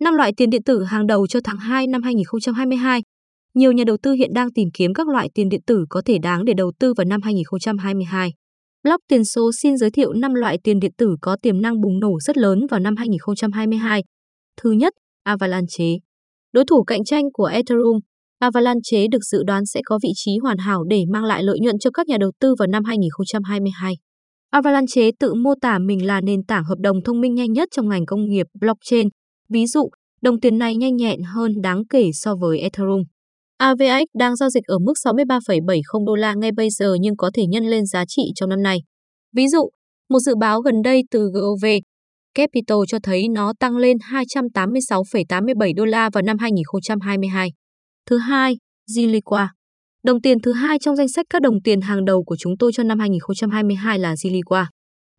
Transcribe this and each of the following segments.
Năm loại tiền điện tử hàng đầu cho tháng 2 năm 2022. Nhiều nhà đầu tư hiện đang tìm kiếm các loại tiền điện tử có thể đáng để đầu tư vào năm 2022. Block tiền số xin giới thiệu 5 loại tiền điện tử có tiềm năng bùng nổ rất lớn vào năm 2022. Thứ nhất, Avalanche. Đối thủ cạnh tranh của Ethereum, Avalanche được dự đoán sẽ có vị trí hoàn hảo để mang lại lợi nhuận cho các nhà đầu tư vào năm 2022. Avalanche tự mô tả mình là nền tảng hợp đồng thông minh nhanh nhất trong ngành công nghiệp blockchain. Ví dụ, đồng tiền này nhanh nhẹn hơn đáng kể so với Ethereum. AVX đang giao dịch ở mức 63,70 đô la ngay bây giờ nhưng có thể nhân lên giá trị trong năm nay. Ví dụ, một dự báo gần đây từ GOV Capital cho thấy nó tăng lên 286,87 đô la vào năm 2022. Thứ hai, Ziliqua. Đồng tiền thứ hai trong danh sách các đồng tiền hàng đầu của chúng tôi cho năm 2022 là Ziliqua.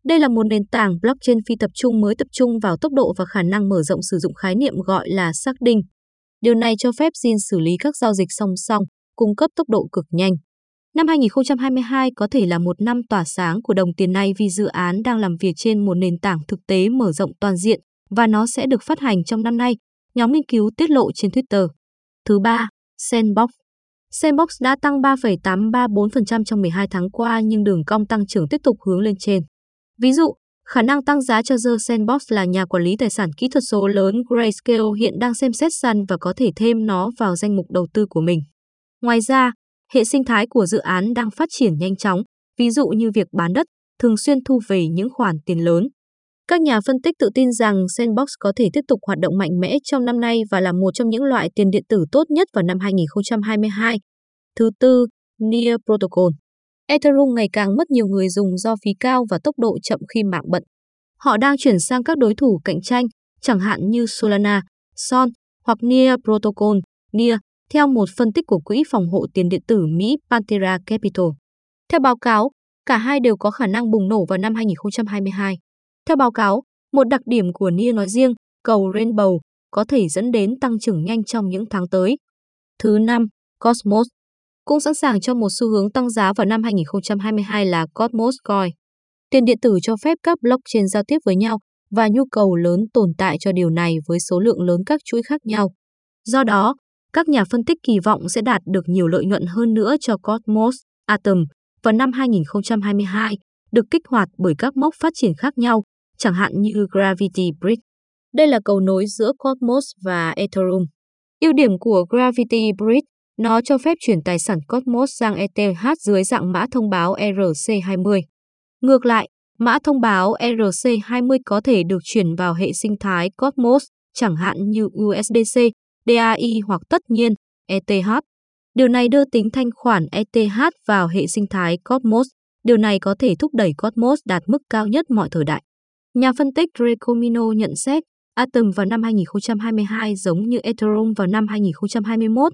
Đây là một nền tảng blockchain phi tập trung mới tập trung vào tốc độ và khả năng mở rộng sử dụng khái niệm gọi là xác định. Điều này cho phép Zin xử lý các giao dịch song song, cung cấp tốc độ cực nhanh. Năm 2022 có thể là một năm tỏa sáng của đồng tiền này vì dự án đang làm việc trên một nền tảng thực tế mở rộng toàn diện và nó sẽ được phát hành trong năm nay, nhóm nghiên cứu tiết lộ trên Twitter. Thứ ba, Sandbox. Sandbox đã tăng 3,834% trong 12 tháng qua nhưng đường cong tăng trưởng tiếp tục hướng lên trên. Ví dụ, khả năng tăng giá cho The Sandbox là nhà quản lý tài sản kỹ thuật số lớn Grayscale hiện đang xem xét săn và có thể thêm nó vào danh mục đầu tư của mình. Ngoài ra, hệ sinh thái của dự án đang phát triển nhanh chóng, ví dụ như việc bán đất, thường xuyên thu về những khoản tiền lớn. Các nhà phân tích tự tin rằng Sandbox có thể tiếp tục hoạt động mạnh mẽ trong năm nay và là một trong những loại tiền điện tử tốt nhất vào năm 2022. Thứ tư, Near Protocol. Ethereum ngày càng mất nhiều người dùng do phí cao và tốc độ chậm khi mạng bận. Họ đang chuyển sang các đối thủ cạnh tranh, chẳng hạn như Solana, Son hoặc Near Protocol, Near, theo một phân tích của Quỹ phòng hộ tiền điện tử Mỹ Pantera Capital. Theo báo cáo, cả hai đều có khả năng bùng nổ vào năm 2022. Theo báo cáo, một đặc điểm của Near nói riêng, cầu Rainbow, có thể dẫn đến tăng trưởng nhanh trong những tháng tới. Thứ năm, Cosmos cũng sẵn sàng cho một xu hướng tăng giá vào năm 2022 là Cosmos Coin. Tiền điện tử cho phép các blockchain giao tiếp với nhau và nhu cầu lớn tồn tại cho điều này với số lượng lớn các chuỗi khác nhau. Do đó, các nhà phân tích kỳ vọng sẽ đạt được nhiều lợi nhuận hơn nữa cho Cosmos Atom vào năm 2022, được kích hoạt bởi các mốc phát triển khác nhau, chẳng hạn như Gravity Bridge. Đây là cầu nối giữa Cosmos và Ethereum. Ưu điểm của Gravity Bridge, nó cho phép chuyển tài sản Cosmos sang ETH dưới dạng mã thông báo ERC20. Ngược lại, mã thông báo ERC20 có thể được chuyển vào hệ sinh thái Cosmos, chẳng hạn như USDC, DAI hoặc tất nhiên ETH. Điều này đưa tính thanh khoản ETH vào hệ sinh thái Cosmos. Điều này có thể thúc đẩy Cosmos đạt mức cao nhất mọi thời đại. Nhà phân tích Recomino nhận xét Atom vào năm 2022 giống như Ethereum vào năm 2021.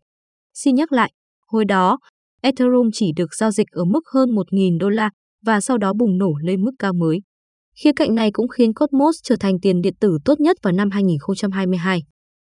Xin nhắc lại, hồi đó, Ethereum chỉ được giao dịch ở mức hơn 1.000 đô la và sau đó bùng nổ lên mức cao mới. Khía cạnh này cũng khiến Cosmos trở thành tiền điện tử tốt nhất vào năm 2022.